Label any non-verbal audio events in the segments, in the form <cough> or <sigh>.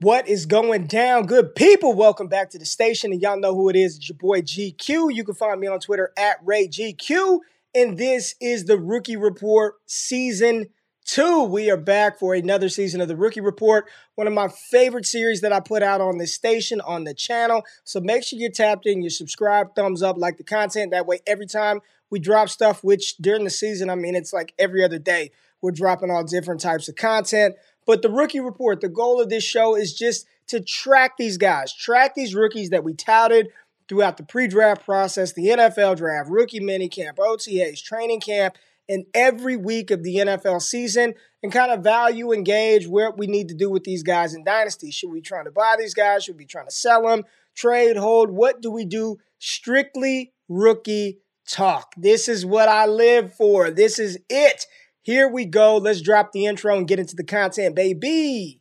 What is going down, good people? Welcome back to the station, and y'all know who it is. It's your boy GQ. You can find me on Twitter at RayGQ, and this is the Rookie Report Season 2. We are back for another season of the Rookie Report, one of my favorite series that I put out on this station, on the channel. So make sure you're tapped in, you subscribe, thumbs up, like the content. That way, every time we drop stuff, which during the season, I mean, it's like every other day, we're dropping all different types of content. But the rookie report, the goal of this show is just to track these guys, track these rookies that we touted throughout the pre-draft process, the NFL draft, rookie minicamp, OTAs, training camp, and every week of the NFL season, and kind of value and gauge what we need to do with these guys in Dynasty. Should we be trying to buy these guys? Should we be trying to sell them, trade, hold? What do we do? Strictly rookie talk. This is what I live for. This is it. Here we go. Let's drop the intro and get into the content, baby.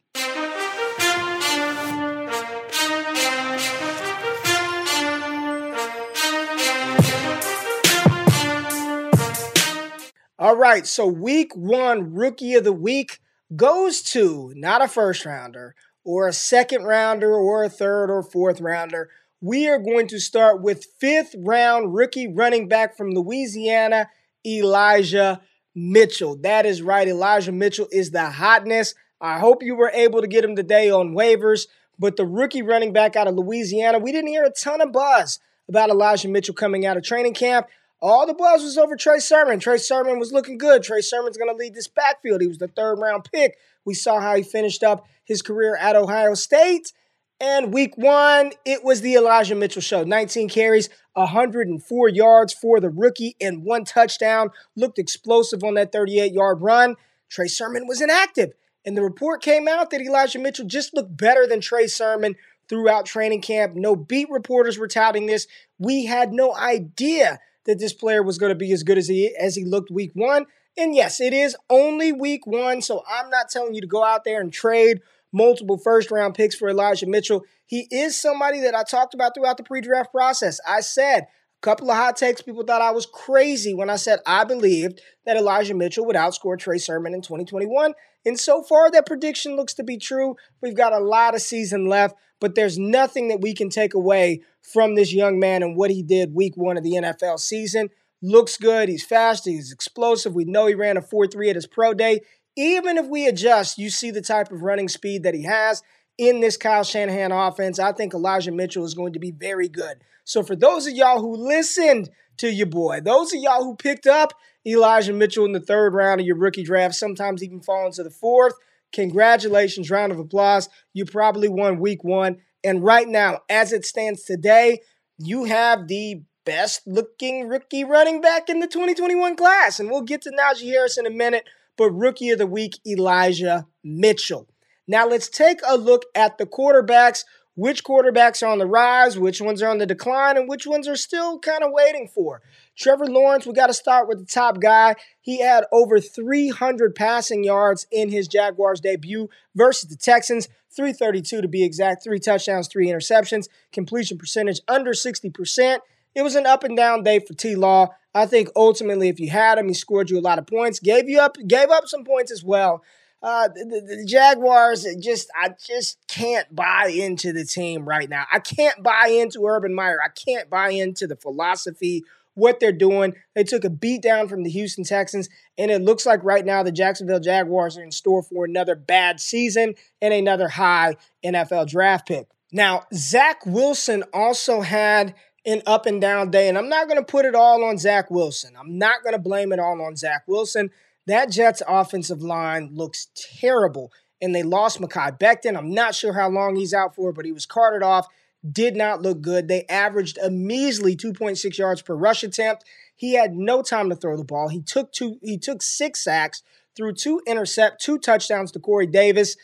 All right, so week one rookie of the week goes to not a first rounder or a second rounder or a third or fourth rounder. We are going to start with fifth round rookie running back from Louisiana, Elijah Mitchell. That is right. Elijah Mitchell is the hotness. I hope you were able to get him today on waivers. But the rookie running back out of Louisiana, we didn't hear a ton of buzz about Elijah Mitchell coming out of training camp. All the buzz was over Trey Sermon. Trey Sermon was looking good. Trey Sermon's going to lead this backfield. He was the third round pick. We saw how he finished up his career at Ohio State. And week one, it was the Elijah Mitchell show. 19 carries, 104 yards for the rookie, and one touchdown. Looked explosive on that 38 yard run. Trey Sermon was inactive. And the report came out that Elijah Mitchell just looked better than Trey Sermon throughout training camp. No beat reporters were touting this. We had no idea that this player was going to be as good as he as he looked week one. And yes, it is only week one, so I'm not telling you to go out there and trade multiple first round picks for Elijah Mitchell. He is somebody that I talked about throughout the pre draft process. I said a couple of hot takes. People thought I was crazy when I said I believed that Elijah Mitchell would outscore Trey Sermon in 2021. And so far, that prediction looks to be true. We've got a lot of season left, but there's nothing that we can take away from this young man and what he did week one of the NFL season. Looks good. He's fast. He's explosive. We know he ran a 4 3 at his pro day even if we adjust, you see the type of running speed that he has in this Kyle Shanahan offense. I think Elijah Mitchell is going to be very good. So for those of y'all who listened to your boy, those of y'all who picked up Elijah Mitchell in the third round of your rookie draft, sometimes even fall into the fourth, congratulations, round of applause. You probably won week one. And right now, as it stands today, you have the best looking rookie running back in the 2021 class. And we'll get to Najee Harris in a minute but Rookie of the Week, Elijah Mitchell. Now let's take a look at the quarterbacks. Which quarterbacks are on the rise, which ones are on the decline, and which ones are still kind of waiting for. Trevor Lawrence, we got to start with the top guy. He had over 300 passing yards in his Jaguars debut versus the Texans, 332 to be exact, three touchdowns, three interceptions, completion percentage under 60%. It was an up and down day for T Law. I think ultimately, if you had him, he scored you a lot of points. Gave you up, gave up some points as well. Uh, the, the, Jaguars just, I just can't buy into the team right now. I can't buy into Urban Meyer. I can't buy into the philosophy, what they're doing. They took a beat down from the Houston Texans, and it looks like right now the Jacksonville Jaguars are in store for another bad season and another high NFL draft pick. Now, Zach Wilson also had an up and down day, and I'm not going to put it all on Zach Wilson. I'm not going to blame it all on Zach Wilson. That Jets offensive line looks terrible, and they lost Mekhi Becton. I'm not sure how long he's out for, but he was carted off. Did not look good. They averaged a measly 2.6 yards per rush attempt. He had no time to throw the ball. He took two. He took six sacks, threw two intercept, two touchdowns to Corey Davis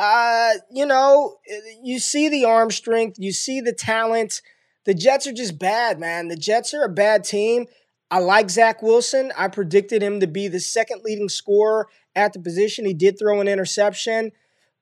uh, you know, you see the arm strength, you see the talent. The Jets are just bad, man. The Jets are a bad team. I like Zach Wilson. I predicted him to be the second leading scorer at the position. He did throw an interception.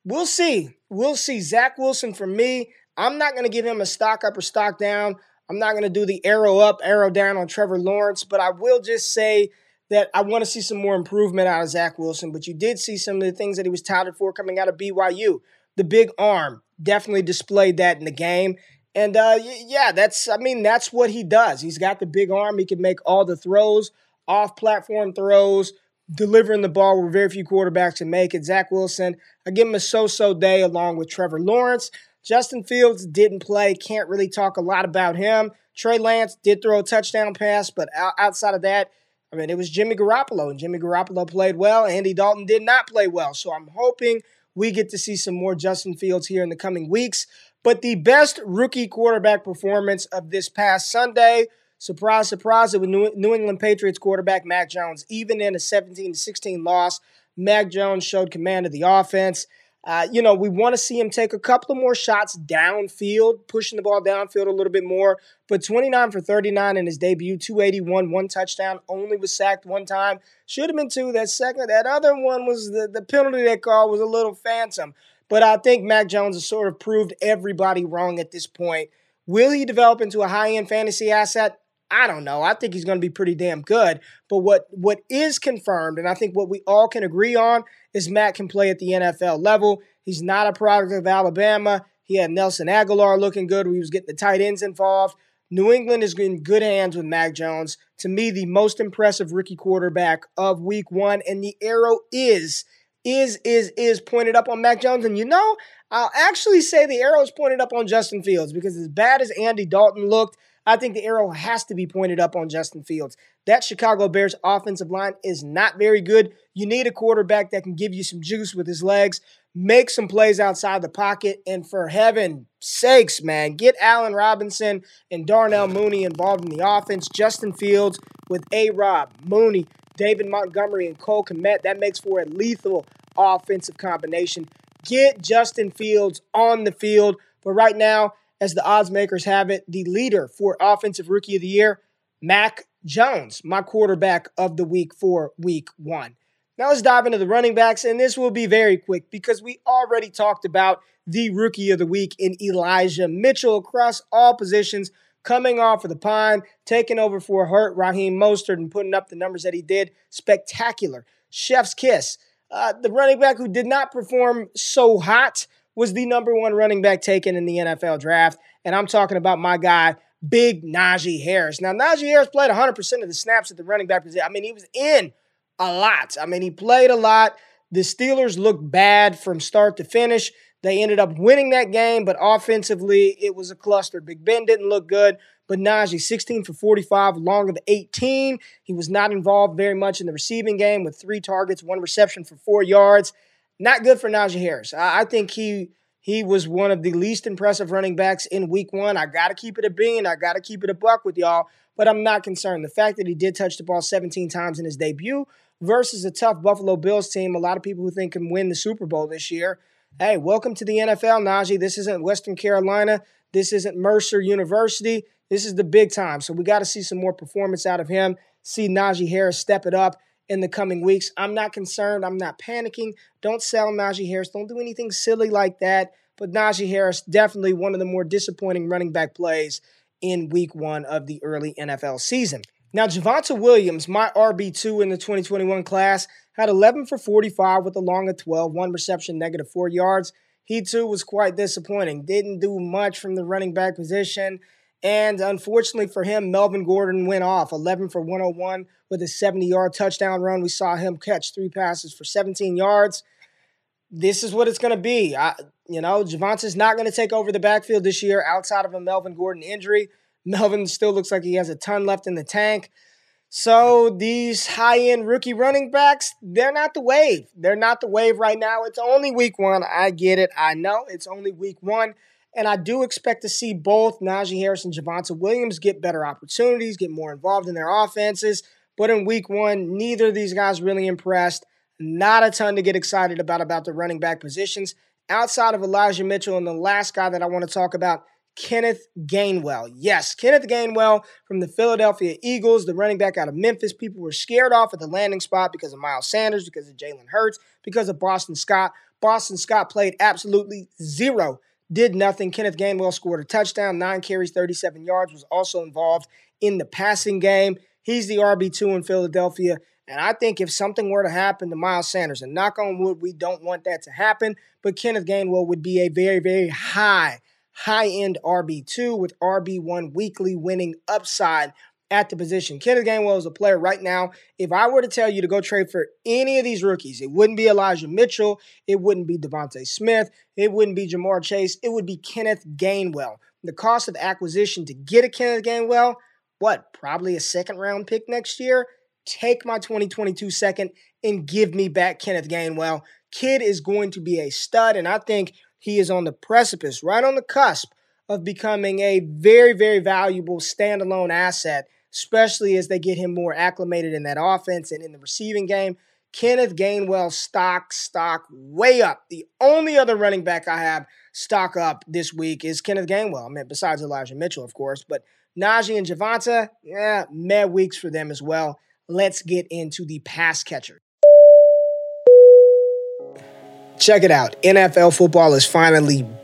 We'll see. We'll see. Zach Wilson for me, I'm not going to give him a stock up or stock down. I'm not going to do the arrow up, arrow down on Trevor Lawrence, but I will just say that I want to see some more improvement out of Zach Wilson, but you did see some of the things that he was touted for coming out of BYU. The big arm definitely displayed that in the game. And uh, yeah, that's, I mean, that's what he does. He's got the big arm. He can make all the throws, off platform throws, delivering the ball where very few quarterbacks can make it. Zach Wilson, I give him a so so day along with Trevor Lawrence. Justin Fields didn't play. Can't really talk a lot about him. Trey Lance did throw a touchdown pass, but outside of that, I mean, it was Jimmy Garoppolo, and Jimmy Garoppolo played well. Andy Dalton did not play well. So I'm hoping we get to see some more Justin Fields here in the coming weeks. But the best rookie quarterback performance of this past Sunday, surprise, surprise, it was New England Patriots quarterback Mac Jones. Even in a 17 16 loss, Mac Jones showed command of the offense. Uh, you know, we want to see him take a couple of more shots downfield, pushing the ball downfield a little bit more. But 29 for 39 in his debut, 281, one touchdown, only was sacked one time. Should have been two. That second, that other one was the, the penalty they called was a little phantom. But I think Mac Jones has sort of proved everybody wrong at this point. Will he develop into a high end fantasy asset? I don't know. I think he's going to be pretty damn good. But what what is confirmed, and I think what we all can agree on, is Matt can play at the NFL level. He's not a product of Alabama. He had Nelson Agholor looking good. He was getting the tight ends involved. New England is in good hands with Mac Jones. To me, the most impressive rookie quarterback of week one. And the arrow is, is, is, is pointed up on Mac Jones. And you know, I'll actually say the arrow is pointed up on Justin Fields because as bad as Andy Dalton looked, I think the arrow has to be pointed up on Justin Fields. That Chicago Bears offensive line is not very good. You need a quarterback that can give you some juice with his legs, make some plays outside the pocket, and for heaven's sakes, man, get Allen Robinson and Darnell Mooney involved in the offense. Justin Fields with A Rob, Mooney, David Montgomery, and Cole Kmet. That makes for a lethal offensive combination. Get Justin Fields on the field. But right now, as the odds makers have it, the leader for Offensive Rookie of the Year, Mac Jones, my quarterback of the week for week one. Now let's dive into the running backs, and this will be very quick because we already talked about the rookie of the week in Elijah Mitchell across all positions, coming off of the pine, taking over for hurt Raheem Mostert and putting up the numbers that he did. Spectacular. Chef's kiss. Uh, the running back who did not perform so hot was the number one running back taken in the NFL draft. And I'm talking about my guy, Big Najee Harris. Now, Najee Harris played 100% of the snaps at the running back position. I mean, he was in a lot. I mean, he played a lot. The Steelers looked bad from start to finish. They ended up winning that game, but offensively, it was a cluster. Big Ben didn't look good, but Najee, 16 for 45, long of 18. He was not involved very much in the receiving game with three targets, one reception for four yards. Not good for Najee Harris. I, I think he he was one of the least impressive running backs in week one. I got to keep it a bean. I got to keep it a buck with y'all, but I'm not concerned. The fact that he did touch the ball 17 times in his debut versus a tough Buffalo Bills team, a lot of people who think can win the Super Bowl this year. Hey, welcome to the NFL, Najee. This isn't Western Carolina. This isn't Mercer University. This is the big time. So we got to see some more performance out of him. See Najee Harris step it up in the coming weeks. I'm not concerned. I'm not panicking. Don't sell Najee Harris. Don't do anything silly like that. But Najee Harris, definitely one of the more disappointing running back plays in week one of the early NFL season. Now, Javonte Williams, my RB2 in the 2021 class, had 11 for 45 with a long of 12, one reception, negative four yards. He too was quite disappointing. Didn't do much from the running back position. And unfortunately for him, Melvin Gordon went off 11 for 101 with a 70 yard touchdown run. We saw him catch three passes for 17 yards. This is what it's going to be. I, you know, Javonte's not going to take over the backfield this year outside of a Melvin Gordon injury. Melvin still looks like he has a ton left in the tank. So these high end rookie running backs, they're not the wave. They're not the wave right now. It's only week one. I get it. I know it's only week one. And I do expect to see both Najee Harris and Javonte Williams get better opportunities, get more involved in their offenses. But in week one, neither of these guys really impressed. Not a ton to get excited about about the running back positions outside of Elijah Mitchell. And the last guy that I want to talk about Kenneth Gainwell. Yes, Kenneth Gainwell from the Philadelphia Eagles, the running back out of Memphis. People were scared off at the landing spot because of Miles Sanders, because of Jalen Hurts, because of Boston Scott. Boston Scott played absolutely zero, did nothing. Kenneth Gainwell scored a touchdown, nine carries, 37 yards, was also involved in the passing game. He's the RB2 in Philadelphia. And I think if something were to happen to Miles Sanders, and knock on wood, we don't want that to happen, but Kenneth Gainwell would be a very, very high high end RB2 with RB1 weekly winning upside at the position. Kenneth Gainwell is a player right now. If I were to tell you to go trade for any of these rookies, it wouldn't be Elijah Mitchell, it wouldn't be DeVonta Smith, it wouldn't be Ja'Marr Chase, it would be Kenneth Gainwell. The cost of acquisition to get a Kenneth Gainwell, what, probably a second round pick next year? Take my 2022 second and give me back Kenneth Gainwell. Kid is going to be a stud, and I think he is on the precipice, right on the cusp of becoming a very, very valuable standalone asset, especially as they get him more acclimated in that offense and in the receiving game. Kenneth Gainwell stock, stock way up. The only other running back I have stock up this week is Kenneth Gainwell. I mean, besides Elijah Mitchell, of course, but Najee and Javonte, yeah, mad weeks for them as well. Let's get into the pass catcher. Check it out. NFL football is finally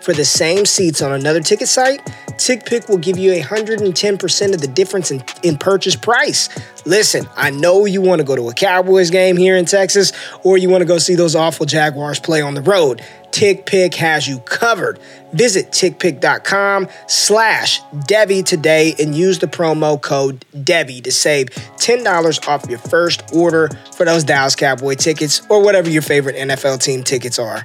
for the same seats on another ticket site, TickPick will give you 110% of the difference in, in purchase price. Listen, I know you want to go to a Cowboys game here in Texas, or you want to go see those awful Jaguars play on the road. TickPick has you covered. Visit tickpick.com slash Devy today and use the promo code Devy to save $10 off your first order for those Dallas Cowboy tickets or whatever your favorite NFL team tickets are.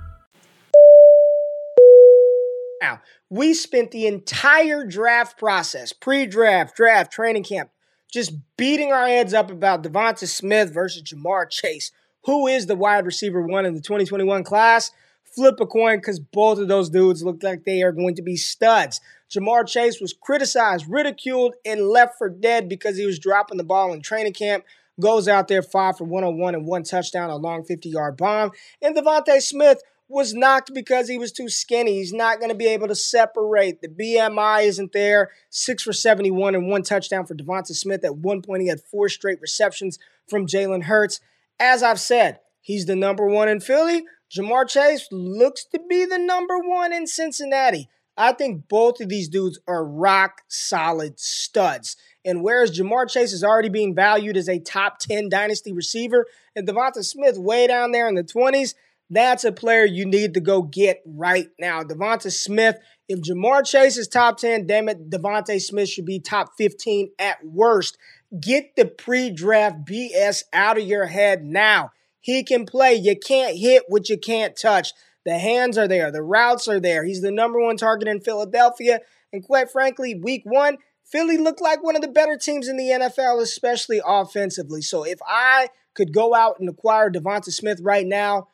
Now, we spent the entire draft process, pre draft, draft, training camp, just beating our heads up about DeVonta Smith versus Ja'Marr Chase. Who is the wide receiver one in the 2021 class? Flip a coin because both of those dudes look like they are going to be studs. Ja'Marr Chase was criticized, ridiculed, and left for dead because he was dropping the ball in training camp. Goes out there five for 101 and one touchdown, a long 50 yard bomb. And DeVonta Smith was knocked because he was too skinny. He's not going to be able to separate. The BMI isn't there. Six for 71 and one touchdown for DeVonta Smith. At one point, he had four straight receptions from Jalen Hurts. As I've said, he's the number one in Philly. Ja'Marr Chase looks to be the number one in Cincinnati. I think both of these dudes are rock solid studs. And whereas Ja'Marr Chase is already being valued as a top 10 dynasty receiver, and DeVonta Smith way down there in the 20s, that's a player you need to go get right now. DeVonta Smith, if Ja'Marr Chase is top 10, damn it, DeVonta Smith should be top 15 at worst. Get the pre draft BS out of your head now. He can play. You can't hit what you can't touch. The hands are there, the routes are there. He's the number one target in Philadelphia. And quite frankly, week one, Philly looked like one of the better teams in the NFL, especially offensively. So if I could go out and acquire DeVonta Smith right now,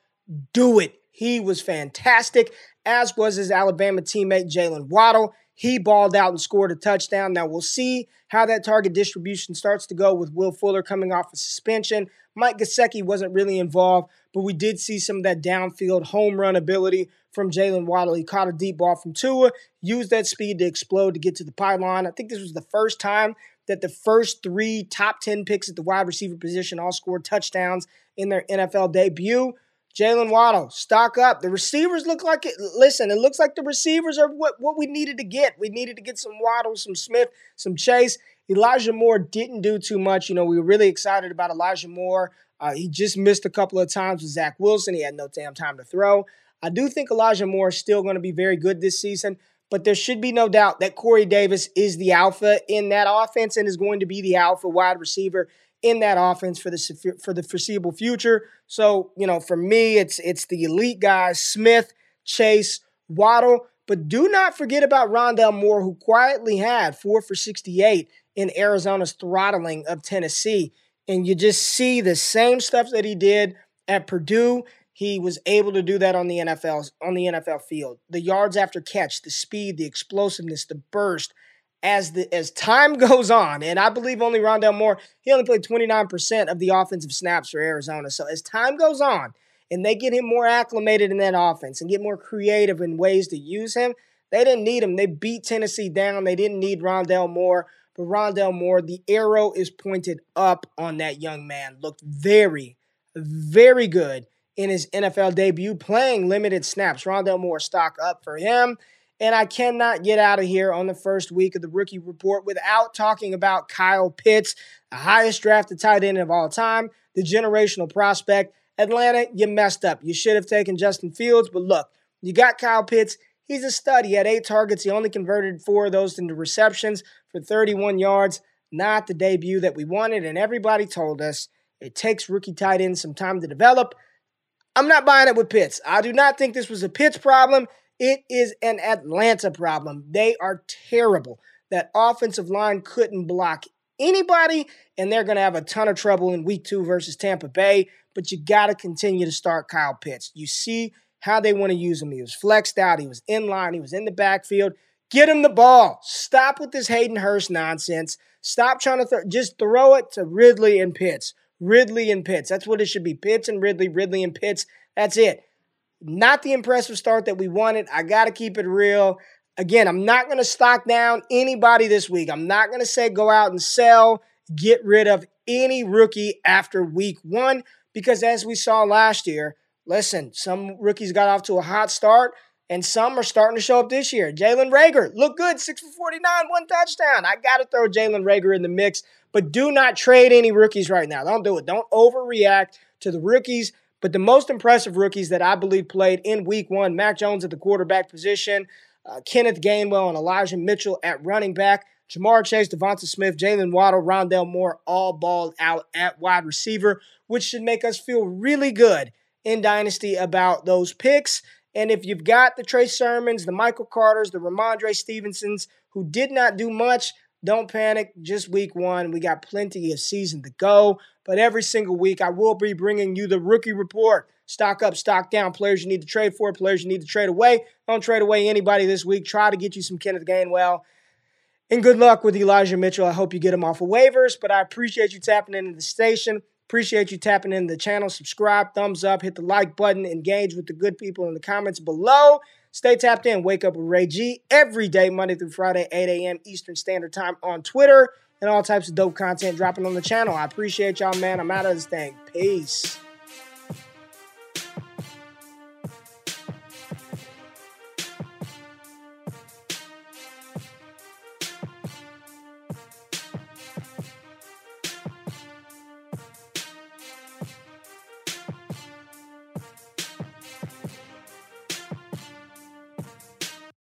do it. He was fantastic, as was his Alabama teammate Jaylen Waddle. He balled out and scored a touchdown. Now we'll see how that target distribution starts to go with Will Fuller coming off a suspension. Mike Gesicki wasn't really involved, but we did see some of that downfield home run ability from Jaylen Waddle. He caught a deep ball from Tua, used that speed to explode to get to the pylon. I think this was the first time that the first three top 10 picks at the wide receiver position all scored touchdowns in their NFL debut. Jaylen Waddle, stock up. The receivers look like it. Listen, it looks like the receivers are what, what we needed to get. We needed to get some Waddle, some Smith, some Chase. Elijah Moore didn't do too much. You know, we were really excited about Elijah Moore. Uh, he just missed a couple of times with Zach Wilson. He had no damn time to throw. I do think Elijah Moore is still going to be very good this season, but there should be no doubt that Corey Davis is the alpha in that offense and is going to be the alpha wide receiver in that offense for the for the foreseeable future. So, you know, for me, it's it's the elite guys, Smith, Chase, Waddle, but do not forget about Rondale Moore, who quietly had four for 68 in Arizona's throttling of Tennessee. And you just see the same stuff that he did at Purdue. He was able to do that on the NFL on the NFL field. The yards after catch, the speed, the explosiveness, the burst, as the as time <laughs> goes on, and I believe only Rondale Moore, he only played 29% of the offensive snaps for Arizona. So as time goes on and they get him more acclimated in that offense and get more creative in ways to use him, they didn't need him. They beat Tennessee down. They didn't need Rondale Moore. But Rondale Moore, the arrow is pointed up on that young man. Looked very, very good in his NFL debut, playing limited snaps. Rondale Moore stock up for him. And I cannot get out of here on the first week of the rookie report without talking about Kyle Pitts, the highest drafted tight end of all time, the generational prospect. Atlanta, you messed up. You should have taken Justin Fields, but look, you got Kyle Pitts. He's a stud. He had eight targets. He only converted four of those into receptions for 31 yards. Not the debut that we wanted, and everybody told us it takes rookie tight ends some time to develop. I'm not buying it with Pitts. I do not think this was a Pitts problem. It is an Atlanta problem. They are terrible. That offensive line couldn't block anybody, and they're going to have a ton of trouble in week two versus Tampa Bay. But you got to continue to start Kyle Pitts. You see how they want to use him. He was flexed out, he was in line, he was in the backfield. Get him the ball. Stop with this Hayden Hurst nonsense. Stop trying to th- just throw it to Ridley and Pitts. Ridley and Pitts. That's what it should be. Pitts and Ridley, Ridley and Pitts. That's it. Not the impressive start that we wanted. I got to keep it real. Again, I'm not going to stock down anybody this week. I'm not going to say go out and sell, get rid of any rookie after week one, because as we saw last year, listen, some rookies got off to a hot start. And some are starting to show up this year. Jalen Reagor look good, 6 for 49, one touchdown. I got to throw Jalen Reagor in the mix, but do not trade any rookies right now. Don't do it. Don't overreact to the rookies. But the most impressive rookies that I believe played in week one Mac Jones at the quarterback position, uh, Kenneth Gainwell and Elijah Mitchell at running back, Ja'Marr Chase, DeVonta Smith, Jaylen Waddle, Rondale Moore, all balled out at wide receiver, which should make us feel really good in Dynasty about those picks. And if you've got the Trey Sermons, the Michael Carters, the Rhamondre Stevensons, who did not do much, don't panic. Just week one. We got plenty of season to go. But every single week, I will be bringing you the rookie report. Stock up, stock down. Players you need to trade for, players you need to trade away. Don't trade away anybody this week. Try to get you some Kenneth Gainwell. And good luck with Elijah Mitchell. I hope you get him off of waivers. But I appreciate you tapping into the station. Appreciate you tapping in the channel. Subscribe, thumbs up, hit the like button, engage with the good people in the comments below. Stay tapped in. Wake up with Ray G every day, Monday through Friday, 8 a.m. Eastern Standard Time on Twitter and all types of dope content dropping on the channel. I appreciate y'all, man. I'm out of this thing. Peace.